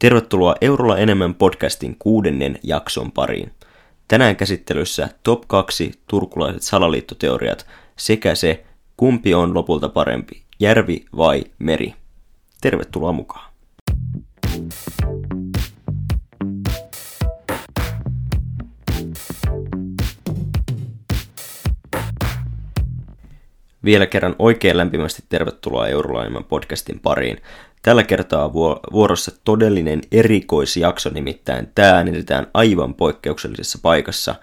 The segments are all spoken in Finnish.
Tervetuloa Eurolla enemmän podcastin kuudennen jakson pariin. Tänään käsittelyssä top 2 turkulaiset salaliittoteoriat sekä se, kumpi on lopulta parempi, järvi vai meri. Tervetuloa mukaan. Vielä kerran oikein lämpimästi tervetuloa Eurolainen podcastin pariin. Tällä kertaa vuorossa todellinen erikoisjakso, nimittäin tämä äänitetään aivan poikkeuksellisessa paikassa.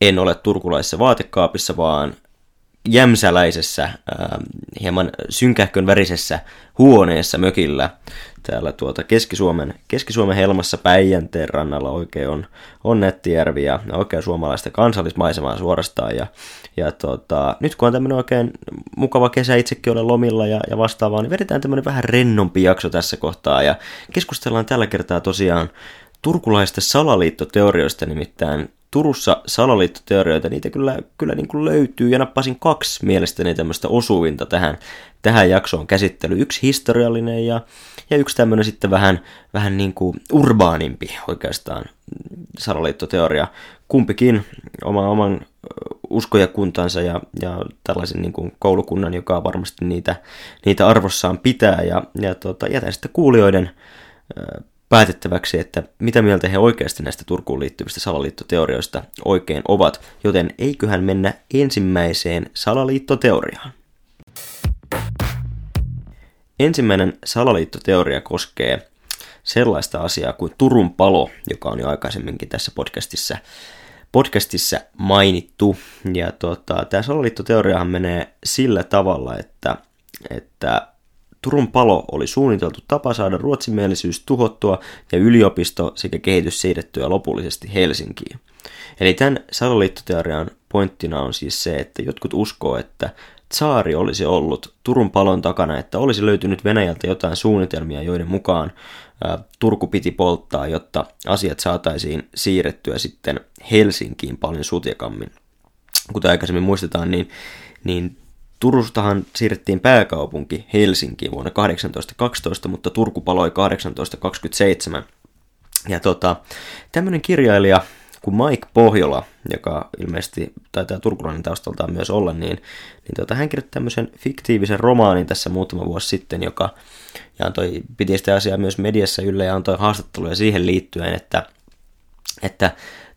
En ole turkulaisessa vaatekaapissa, vaan jämsäläisessä, hieman synkähkön värisessä huoneessa mökillä täällä tuota Keski-Suomen, Keski-Suomen helmassa Päijänteen rannalla oikein on, on Nettijärvi ja oikein suomalaista kansallismaisemaa suorastaan. Ja, ja tota, nyt kun on tämmöinen oikein mukava kesä, itsekin olen lomilla ja, ja vastaavaa, niin vedetään tämmöinen vähän rennompi jakso tässä kohtaa ja keskustellaan tällä kertaa tosiaan turkulaista salaliittoteorioista, nimittäin Turussa salaliittoteorioita, niitä kyllä, kyllä niin kuin löytyy, ja nappasin kaksi mielestäni tämmöistä osuvinta tähän, tähän jaksoon käsittely. Yksi historiallinen ja, ja yksi tämmöinen sitten vähän, vähän niin kuin urbaanimpi oikeastaan salaliittoteoria. Kumpikin oma, oman uskojakuntansa ja, ja tällaisen niin kuin koulukunnan, joka varmasti niitä, niitä arvossaan pitää, ja, ja tota, jätän sitten kuulijoiden päätettäväksi, että mitä mieltä he oikeasti näistä Turkuun liittyvistä salaliittoteorioista oikein ovat, joten eiköhän mennä ensimmäiseen salaliittoteoriaan. Ensimmäinen salaliittoteoria koskee sellaista asiaa kuin Turun palo, joka on jo aikaisemminkin tässä podcastissa, podcastissa mainittu. Ja tota, tämä salaliittoteoriahan menee sillä tavalla, että, että Turun palo oli suunniteltu tapa saada ruotsimielisyys tuhottua ja yliopisto sekä kehitys siirrettyä lopullisesti Helsinkiin. Eli tämän salaliittoteorian pointtina on siis se, että jotkut uskoo, että Tsaari olisi ollut Turun palon takana, että olisi löytynyt Venäjältä jotain suunnitelmia, joiden mukaan Turku piti polttaa, jotta asiat saataisiin siirrettyä sitten Helsinkiin paljon sutjakammin. Kuten aikaisemmin muistetaan, niin, niin Turustahan siirrettiin pääkaupunki Helsinkiin vuonna 1812, mutta Turku paloi 1827. Ja tota, tämmöinen kirjailija kuin Mike Pohjola, joka ilmeisesti taitaa turkulainen taustaltaan myös olla, niin, niin tota, hän kirjoitti tämmöisen fiktiivisen romaanin tässä muutama vuosi sitten, joka ja antoi, piti sitä asiaa myös mediassa yllä ja antoi haastatteluja siihen liittyen, että, että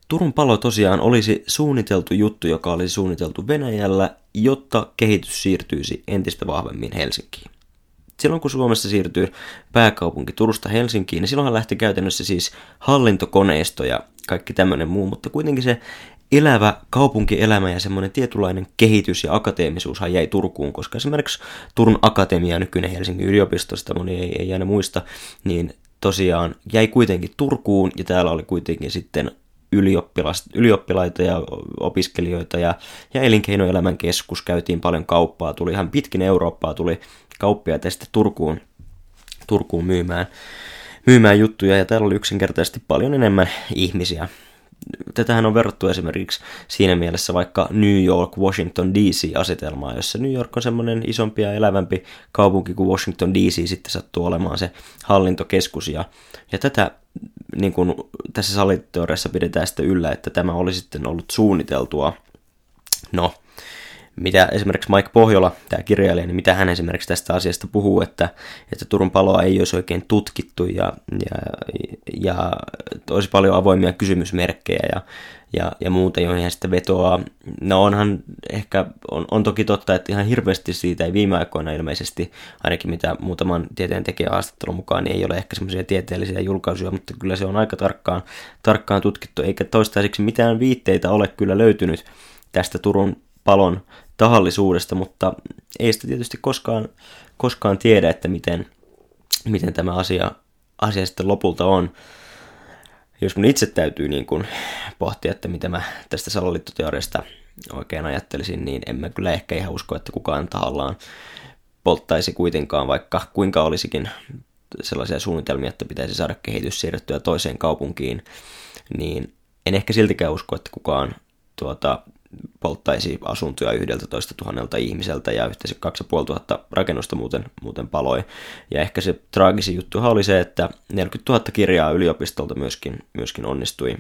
Turun palo tosiaan olisi suunniteltu juttu, joka olisi suunniteltu Venäjällä, jotta kehitys siirtyisi entistä vahvemmin Helsinkiin. Silloin kun Suomessa siirtyy pääkaupunki Turusta Helsinkiin, niin silloinhan lähti käytännössä siis hallintokoneisto ja kaikki tämmöinen muu, mutta kuitenkin se elävä kaupunkielämä ja semmoinen tietynlainen kehitys ja akateemisuushan jäi Turkuun, koska esimerkiksi Turun Akatemia, nykyinen Helsingin yliopistosta, moni ei, ei aina muista, niin tosiaan jäi kuitenkin Turkuun ja täällä oli kuitenkin sitten ylioppilaita ja opiskelijoita ja, ja elinkeinoelämän keskus, käytiin paljon kauppaa, tuli ihan pitkin Eurooppaa, tuli kauppia tästä Turkuun, Turkuun myymään, myymään juttuja ja täällä oli yksinkertaisesti paljon enemmän ihmisiä. Tätähän on verrattu esimerkiksi siinä mielessä vaikka New York, Washington DC asetelmaa, jossa New York on semmoinen isompi ja elävämpi kaupunki kuin Washington DC sitten sattuu olemaan se hallintokeskus. Ja, ja tätä niin kuin tässä saliteoriassa pidetään sitä yllä, että tämä oli sitten ollut suunniteltua. No, mitä esimerkiksi Mike Pohjola, tämä kirjailija, niin mitä hän esimerkiksi tästä asiasta puhuu, että, että Turun paloa ei olisi oikein tutkittu ja, ja, ja olisi paljon avoimia kysymysmerkkejä ja, ja, ja muuta, joihin hän sitten vetoaa. No onhan ehkä, on, on toki totta, että ihan hirveästi siitä ei viime aikoina ilmeisesti, ainakin mitä muutaman tieteen tekijän haastattelun mukaan, niin ei ole ehkä semmoisia tieteellisiä julkaisuja, mutta kyllä se on aika tarkkaan, tarkkaan tutkittu, eikä toistaiseksi mitään viitteitä ole kyllä löytynyt tästä Turun palon tahallisuudesta, mutta ei sitä tietysti koskaan, koskaan tiedä, että miten, miten tämä asia, asia sitten lopulta on. Jos mun itse täytyy niin kuin pohtia, että mitä mä tästä salaliittoteoriasta oikein ajattelisin, niin en mä kyllä ehkä ihan usko, että kukaan tahallaan polttaisi kuitenkaan, vaikka kuinka olisikin sellaisia suunnitelmia, että pitäisi saada kehitys siirrettyä toiseen kaupunkiin, niin en ehkä siltikään usko, että kukaan tuota, polttaisi asuntoja 11 000 ihmiseltä ja yhteensä 2500 rakennusta muuten, muuten paloi. Ja ehkä se traagisin juttu oli se, että 40 000 kirjaa yliopistolta myöskin, myöskin onnistui,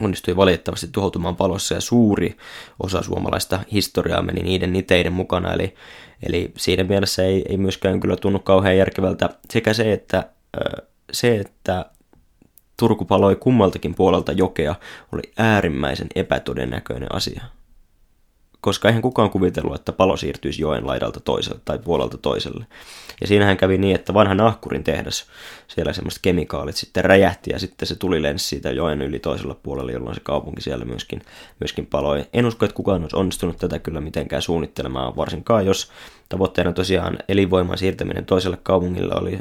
onnistui valitettavasti tuhoutumaan palossa ja suuri osa suomalaista historiaa meni niiden niteiden mukana. Eli, eli siinä mielessä ei, ei myöskään kyllä tunnu kauhean järkevältä sekä se, että, se, että Turku paloi kummaltakin puolelta jokea, oli äärimmäisen epätodennäköinen asia. Koska eihän kukaan kuvitellut, että palo siirtyisi joen laidalta toiselle tai puolelta toiselle. Ja siinähän kävi niin, että vanha nahkurin tehdas, siellä semmoiset kemikaalit sitten räjähti ja sitten se tuli lensi siitä joen yli toisella puolella, jolloin se kaupunki siellä myöskin, myöskin paloi. En usko, että kukaan olisi onnistunut tätä kyllä mitenkään suunnittelemaan, varsinkaan jos tavoitteena tosiaan elinvoiman siirtäminen toiselle kaupungille oli,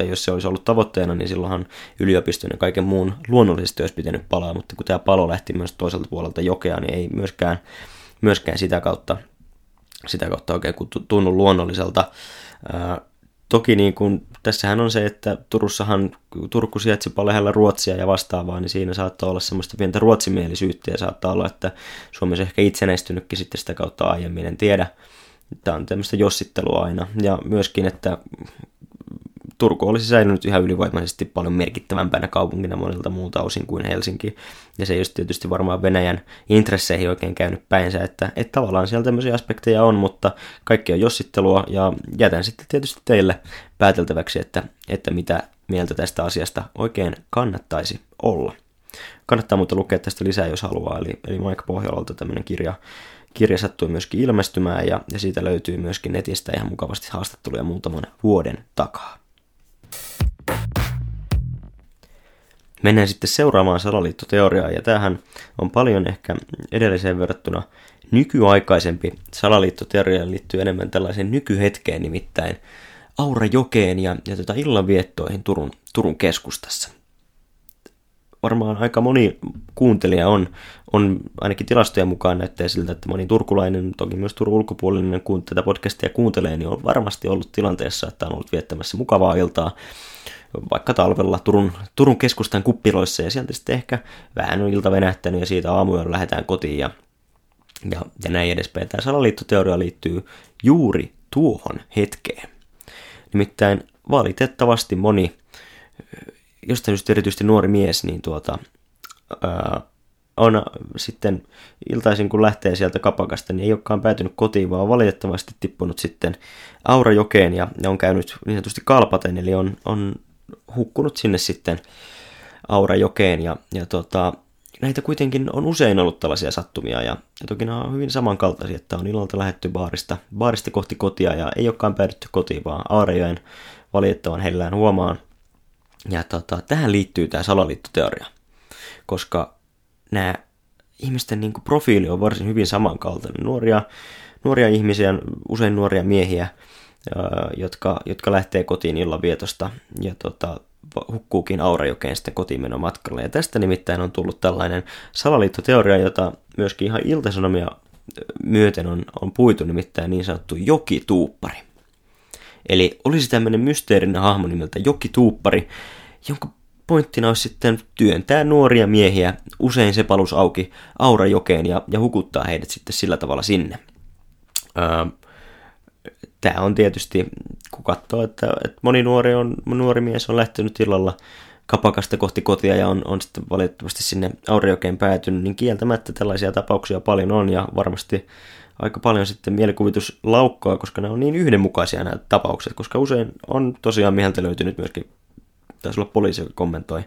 tai jos se olisi ollut tavoitteena, niin silloinhan yliopiston ja kaiken muun luonnollisesti olisi pitänyt palaa, mutta kun tämä palo lähti myös toiselta puolelta jokea, niin ei myöskään, myöskään sitä kautta, sitä kautta oikein tunnu luonnolliselta. Ää, toki niin kun, tässähän on se, että Turussahan, Turku sijaitsi lähellä Ruotsia ja vastaavaa, niin siinä saattaa olla semmoista pientä ruotsimielisyyttä ja saattaa olla, että Suomi on ehkä itsenäistynytkin sitten sitä kautta aiemmin, en tiedä. Tämä on tämmöistä jossittelua aina. Ja myöskin, että Turku olisi säilynyt yhä ylivoimaisesti paljon merkittävämpänä kaupunkina monilta muulta osin kuin Helsinki. Ja se ei olisi tietysti varmaan Venäjän intresseihin oikein käynyt päinsä, että, että tavallaan siellä tämmöisiä aspekteja on, mutta kaikki on jossittelua ja jätän sitten tietysti teille pääteltäväksi, että, että mitä mieltä tästä asiasta oikein kannattaisi olla. Kannattaa mutta lukea tästä lisää, jos haluaa, eli, eli Mike Pohjolalta tämmöinen kirja Kirja sattui myöskin ilmestymään ja, ja siitä löytyy myöskin netistä ihan mukavasti haastatteluja muutaman vuoden takaa. Mennään sitten seuraamaan salaliittoteoriaa, ja tämähän on paljon ehkä edelliseen verrattuna nykyaikaisempi salaliittoteoria liittyy enemmän tällaiseen nykyhetkeen, nimittäin Aura-jokeen ja, ja tota illanviettoihin Turun, Turun keskustassa varmaan aika moni kuuntelija on, on ainakin tilastojen mukaan näyttää siltä, että moni turkulainen, toki myös Turun ulkopuolinen, kun tätä podcastia kuuntelee, niin on varmasti ollut tilanteessa, että on ollut viettämässä mukavaa iltaa vaikka talvella Turun, Turun keskustan kuppiloissa ja sieltä sitten ehkä vähän on ilta venähtänyt ja siitä aamuja lähdetään kotiin ja, ja, ja näin edespäin. Tämä salaliittoteoria liittyy juuri tuohon hetkeen. Nimittäin valitettavasti moni jostain syystä erityisesti nuori mies, niin tuota, ää, on sitten iltaisin kun lähtee sieltä kapakasta, niin ei olekaan päätynyt kotiin, vaan valitettavasti tippunut sitten Aurajokeen ja, ja on käynyt niin sanotusti kalpaten, eli on, on hukkunut sinne sitten Aurajokeen ja, ja tota, näitä kuitenkin on usein ollut tällaisia sattumia ja, ja toki nämä on hyvin samankaltaisia, että on illalta lähetty baarista, baarista kohti kotia ja ei olekaan päädytty kotiin, vaan Aurajoen valitettavan hellään huomaan ja tota, tähän liittyy tämä salaliittoteoria, koska nämä ihmisten niin kuin, profiili on varsin hyvin samankaltainen. Nuoria, nuoria ihmisiä, usein nuoria miehiä, jotka, jotka lähtee kotiin illanvietosta ja tota, hukkuukin Aurajokeen sitten kotiin matkalla. Ja tästä nimittäin on tullut tällainen salaliittoteoria, jota myöskin ihan iltasanomia myöten on, on puitu, nimittäin niin sanottu jokituuppari. Eli olisi tämmöinen mysteerinen hahmo nimeltä Joki Tuuppari, jonka pointtina olisi sitten työntää nuoria miehiä usein sepalus auki Aurajokeen ja, ja hukuttaa heidät sitten sillä tavalla sinne. Öö, Tämä on tietysti, kun katsoo, että, että moni nuori, on, nuori mies on lähtenyt illalla kapakasta kohti kotia ja on, on sitten valitettavasti sinne Aurajokeen päätynyt, niin kieltämättä tällaisia tapauksia paljon on ja varmasti aika paljon sitten mielikuvitus laukkaa, koska ne on niin yhdenmukaisia nämä tapaukset, koska usein on tosiaan mieheltä löytynyt myöskin, taisi olla poliisi, joka kommentoi,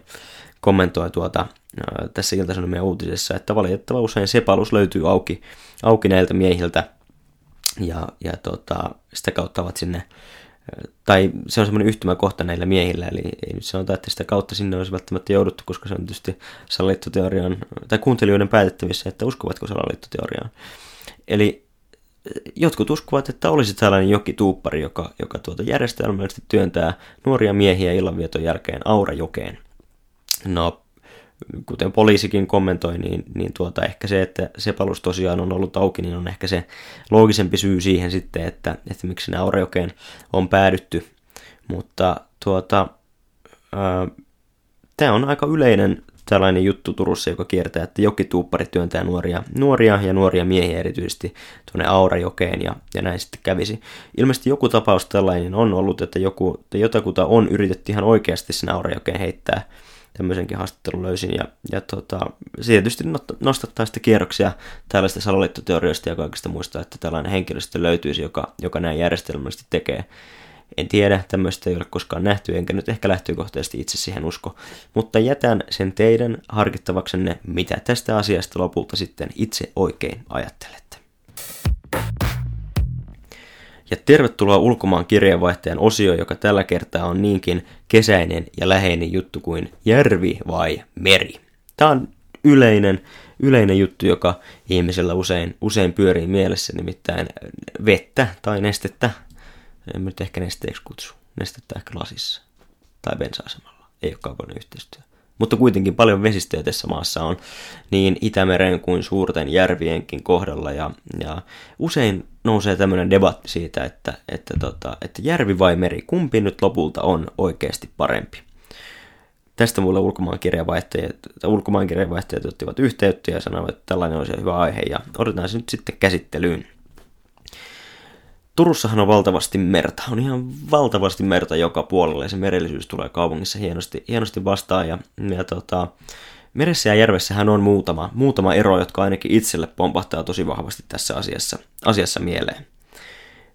kommentoi tuota, ää, tässä iltasanomien uutisessa, että valitettava usein sepalus löytyy auki, auki näiltä miehiltä, ja, ja tota, sitä kautta ovat sinne, tai se on semmoinen yhtymäkohta näillä miehillä, eli ei nyt sanota, että sitä kautta sinne olisi välttämättä jouduttu, koska se on tietysti salaliittoteorian, tai kuuntelijoiden päätettävissä, että uskovatko salaliittoteoriaan. Eli jotkut uskovat, että olisi tällainen jokituuppari, joka, joka tuota järjestelmällisesti työntää nuoria miehiä illanvieton jälkeen Aurajokeen. No, kuten poliisikin kommentoi, niin, niin tuota, ehkä se, että se palus tosiaan on ollut auki, niin on ehkä se loogisempi syy siihen sitten, että, että miksi nämä Aurajokeen on päädytty. Mutta tuota, ää, tämä on aika yleinen tällainen juttu Turussa, joka kiertää, että jokituuppari työntää nuoria, nuoria ja nuoria miehiä erityisesti tuonne Aurajokeen ja, ja näin sitten kävisi. Ilmeisesti joku tapaus tällainen on ollut, että joku, että jotakuta on yritetty ihan oikeasti sinne Aurajokeen heittää, tämmöisenkin haastattelun löysin. Ja, ja tota, se tietysti nostattaa sitten kierroksia tällaista salaliittoteorioista ja kaikista muista, että tällainen henkilöstö löytyisi, joka, joka näin järjestelmällisesti tekee. En tiedä, tämmöistä ei ole koskaan nähty, enkä nyt ehkä lähtökohtaisesti itse siihen usko. Mutta jätän sen teidän harkittavaksenne, mitä tästä asiasta lopulta sitten itse oikein ajattelette. Ja tervetuloa ulkomaan kirjeenvaihtajan osio, joka tällä kertaa on niinkin kesäinen ja läheinen juttu kuin järvi vai meri. Tämä on yleinen, yleinen juttu, joka ihmisellä usein, usein pyörii mielessä, nimittäin vettä tai nestettä. En nyt ehkä nesteeksi kutsu. Nestettä ehkä lasissa tai bensa-asemalla. Ei ole kaukainen yhteistyö mutta kuitenkin paljon vesistöjä tässä maassa on niin Itämeren kuin suurten järvienkin kohdalla. Ja, ja usein nousee tämmöinen debatti siitä, että, että, tota, että järvi vai meri, kumpi nyt lopulta on oikeasti parempi. Tästä mulle ulkomaankirjavaihtajat ottivat yhteyttä ja sanoivat, että tällainen olisi hyvä aihe ja odotetaan se nyt sitten käsittelyyn. Turussahan on valtavasti merta, on ihan valtavasti merta joka puolella ja se merellisyys tulee kaupungissa hienosti, hienosti vastaan. Ja, ja tota, meressä ja järvessähän on muutama, muutama ero, jotka ainakin itselle pompahtaa tosi vahvasti tässä asiassa, asiassa mieleen.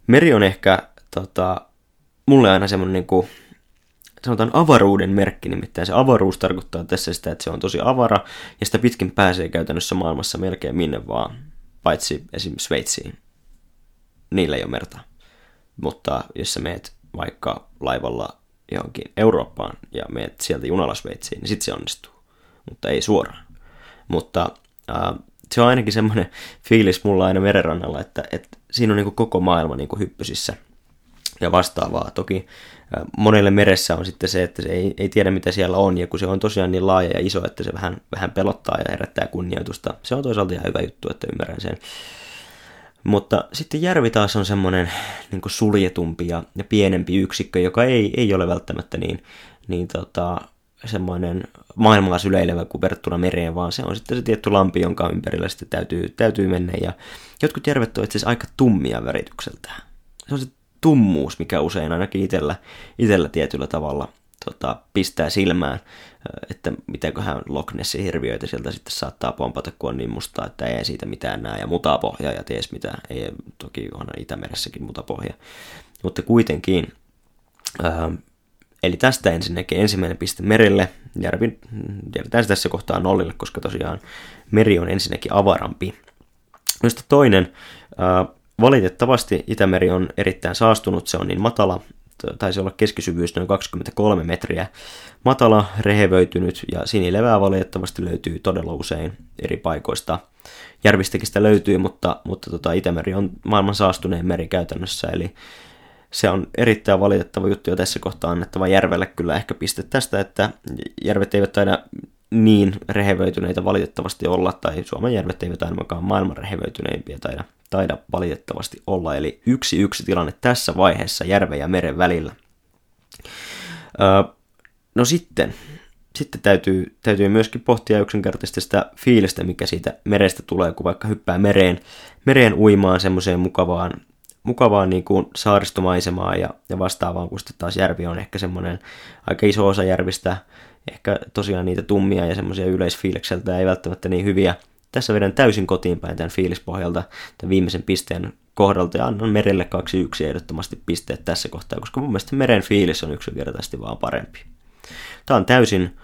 Meri on ehkä tota, mulle aina semmoinen niin kuin, sanotaan avaruuden merkki, nimittäin se avaruus tarkoittaa tässä sitä, että se on tosi avara ja sitä pitkin pääsee käytännössä maailmassa melkein minne vaan, paitsi esimerkiksi Sveitsiin niillä ei ole merta. Mutta jos sä meet vaikka laivalla johonkin Eurooppaan ja meet sieltä junalla Sveitsiin, niin sitten se onnistuu. Mutta ei suoraan. Mutta äh, se on ainakin semmoinen fiilis mulla aina merenrannalla, että, että siinä on niin koko maailma niin hyppysissä ja vastaavaa. Toki äh, monelle meressä on sitten se, että se ei, ei tiedä mitä siellä on, ja kun se on tosiaan niin laaja ja iso, että se vähän, vähän pelottaa ja herättää kunnioitusta. Se on toisaalta ihan hyvä juttu, että ymmärrän sen. Mutta sitten järvi taas on semmoinen niin suljetumpi ja, ja pienempi yksikkö, joka ei, ei ole välttämättä niin, niin tota, semmoinen maailmalla syleilevä kuin verrattuna mereen, vaan se on sitten se tietty lampi, jonka ympärillä sitten täytyy, täytyy mennä. Ja jotkut järvet on itse aika tummia väritykseltään. Se on se tummuus, mikä usein ainakin itsellä, itsellä tietyllä tavalla tota, pistää silmään, että mitäköhän Loch Nessin hirviöitä sieltä sitten saattaa pompata, kun on niin mustaa, että ei siitä mitään näe, ja mutapohja ja ties mitä, ei toki on Itämeressäkin mutapohja, mutta kuitenkin, ää, eli tästä ensinnäkin ensimmäinen piste merelle, järvi tiedetään tässä kohtaa nollille, koska tosiaan meri on ensinnäkin avarampi. Myös toinen, ää, valitettavasti Itämeri on erittäin saastunut, se on niin matala, taisi olla keskisyvyys noin 23 metriä. Matala, rehevöitynyt ja sinilevää valitettavasti löytyy todella usein eri paikoista. Järvistäkin sitä löytyy, mutta, mutta tota, Itämeri on maailman saastuneen meri käytännössä, eli se on erittäin valitettava juttu ja tässä kohtaa annettava järvelle kyllä ehkä piste tästä, että järvet eivät taida niin rehevöityneitä valitettavasti olla, tai Suomen järvet eivät ainakaan maailman rehevöityneimpiä taida, taida valitettavasti olla, eli yksi yksi tilanne tässä vaiheessa järven ja meren välillä. Öö, no sitten, sitten täytyy, täytyy myöskin pohtia yksinkertaisesti sitä fiilistä, mikä siitä merestä tulee, kun vaikka hyppää mereen, mereen uimaan semmoiseen mukavaan, mukavaan niin kuin saaristomaisemaan ja, ja vastaavaan, kun sitten taas järvi on ehkä semmoinen aika iso osa järvistä, ehkä tosiaan niitä tummia ja semmoisia yleisfiilikseltä ei välttämättä niin hyviä. Tässä vedän täysin kotiin päin tämän fiilispohjalta tämän viimeisen pisteen kohdalta ja annan merelle kaksi yksi ehdottomasti pisteet tässä kohtaa, koska mun mielestä meren fiilis on yksinkertaisesti vaan parempi. Tämä on täysin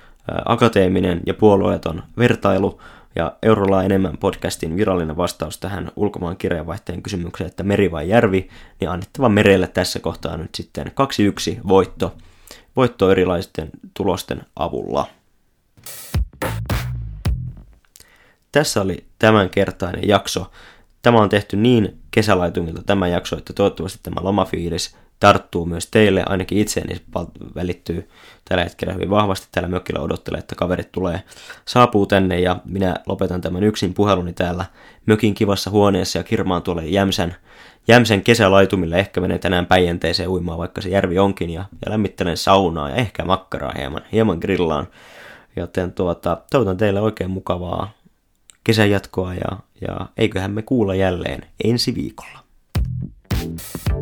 akateeminen ja puolueeton vertailu, ja Eurolla enemmän podcastin virallinen vastaus tähän ulkomaan kirjeenvaihtajan kysymykseen, että meri vai järvi, niin annettava merelle tässä kohtaa nyt sitten 2-1 voitto voitto erilaisten tulosten avulla. Tässä oli tämänkertainen jakso. Tämä on tehty niin kesälaitungilta tämä jakso, että toivottavasti tämä lomafiilis tarttuu myös teille, ainakin itseeni välittyy tällä hetkellä hyvin vahvasti. Täällä mökillä odottelee, että kaverit tulee, saapuu tänne ja minä lopetan tämän yksin puheluni täällä mökin kivassa huoneessa ja kirmaan tuolle Jämsän, Jämsän kesälaitumille. Ehkä menen tänään Päijänteeseen uimaan, vaikka se järvi onkin ja, ja lämmittelen saunaa ja ehkä makkaraa hieman, hieman grillaan. Joten tuota, toivotan teille oikein mukavaa kesän jatkoa ja, ja eiköhän me kuulla jälleen ensi viikolla. thank you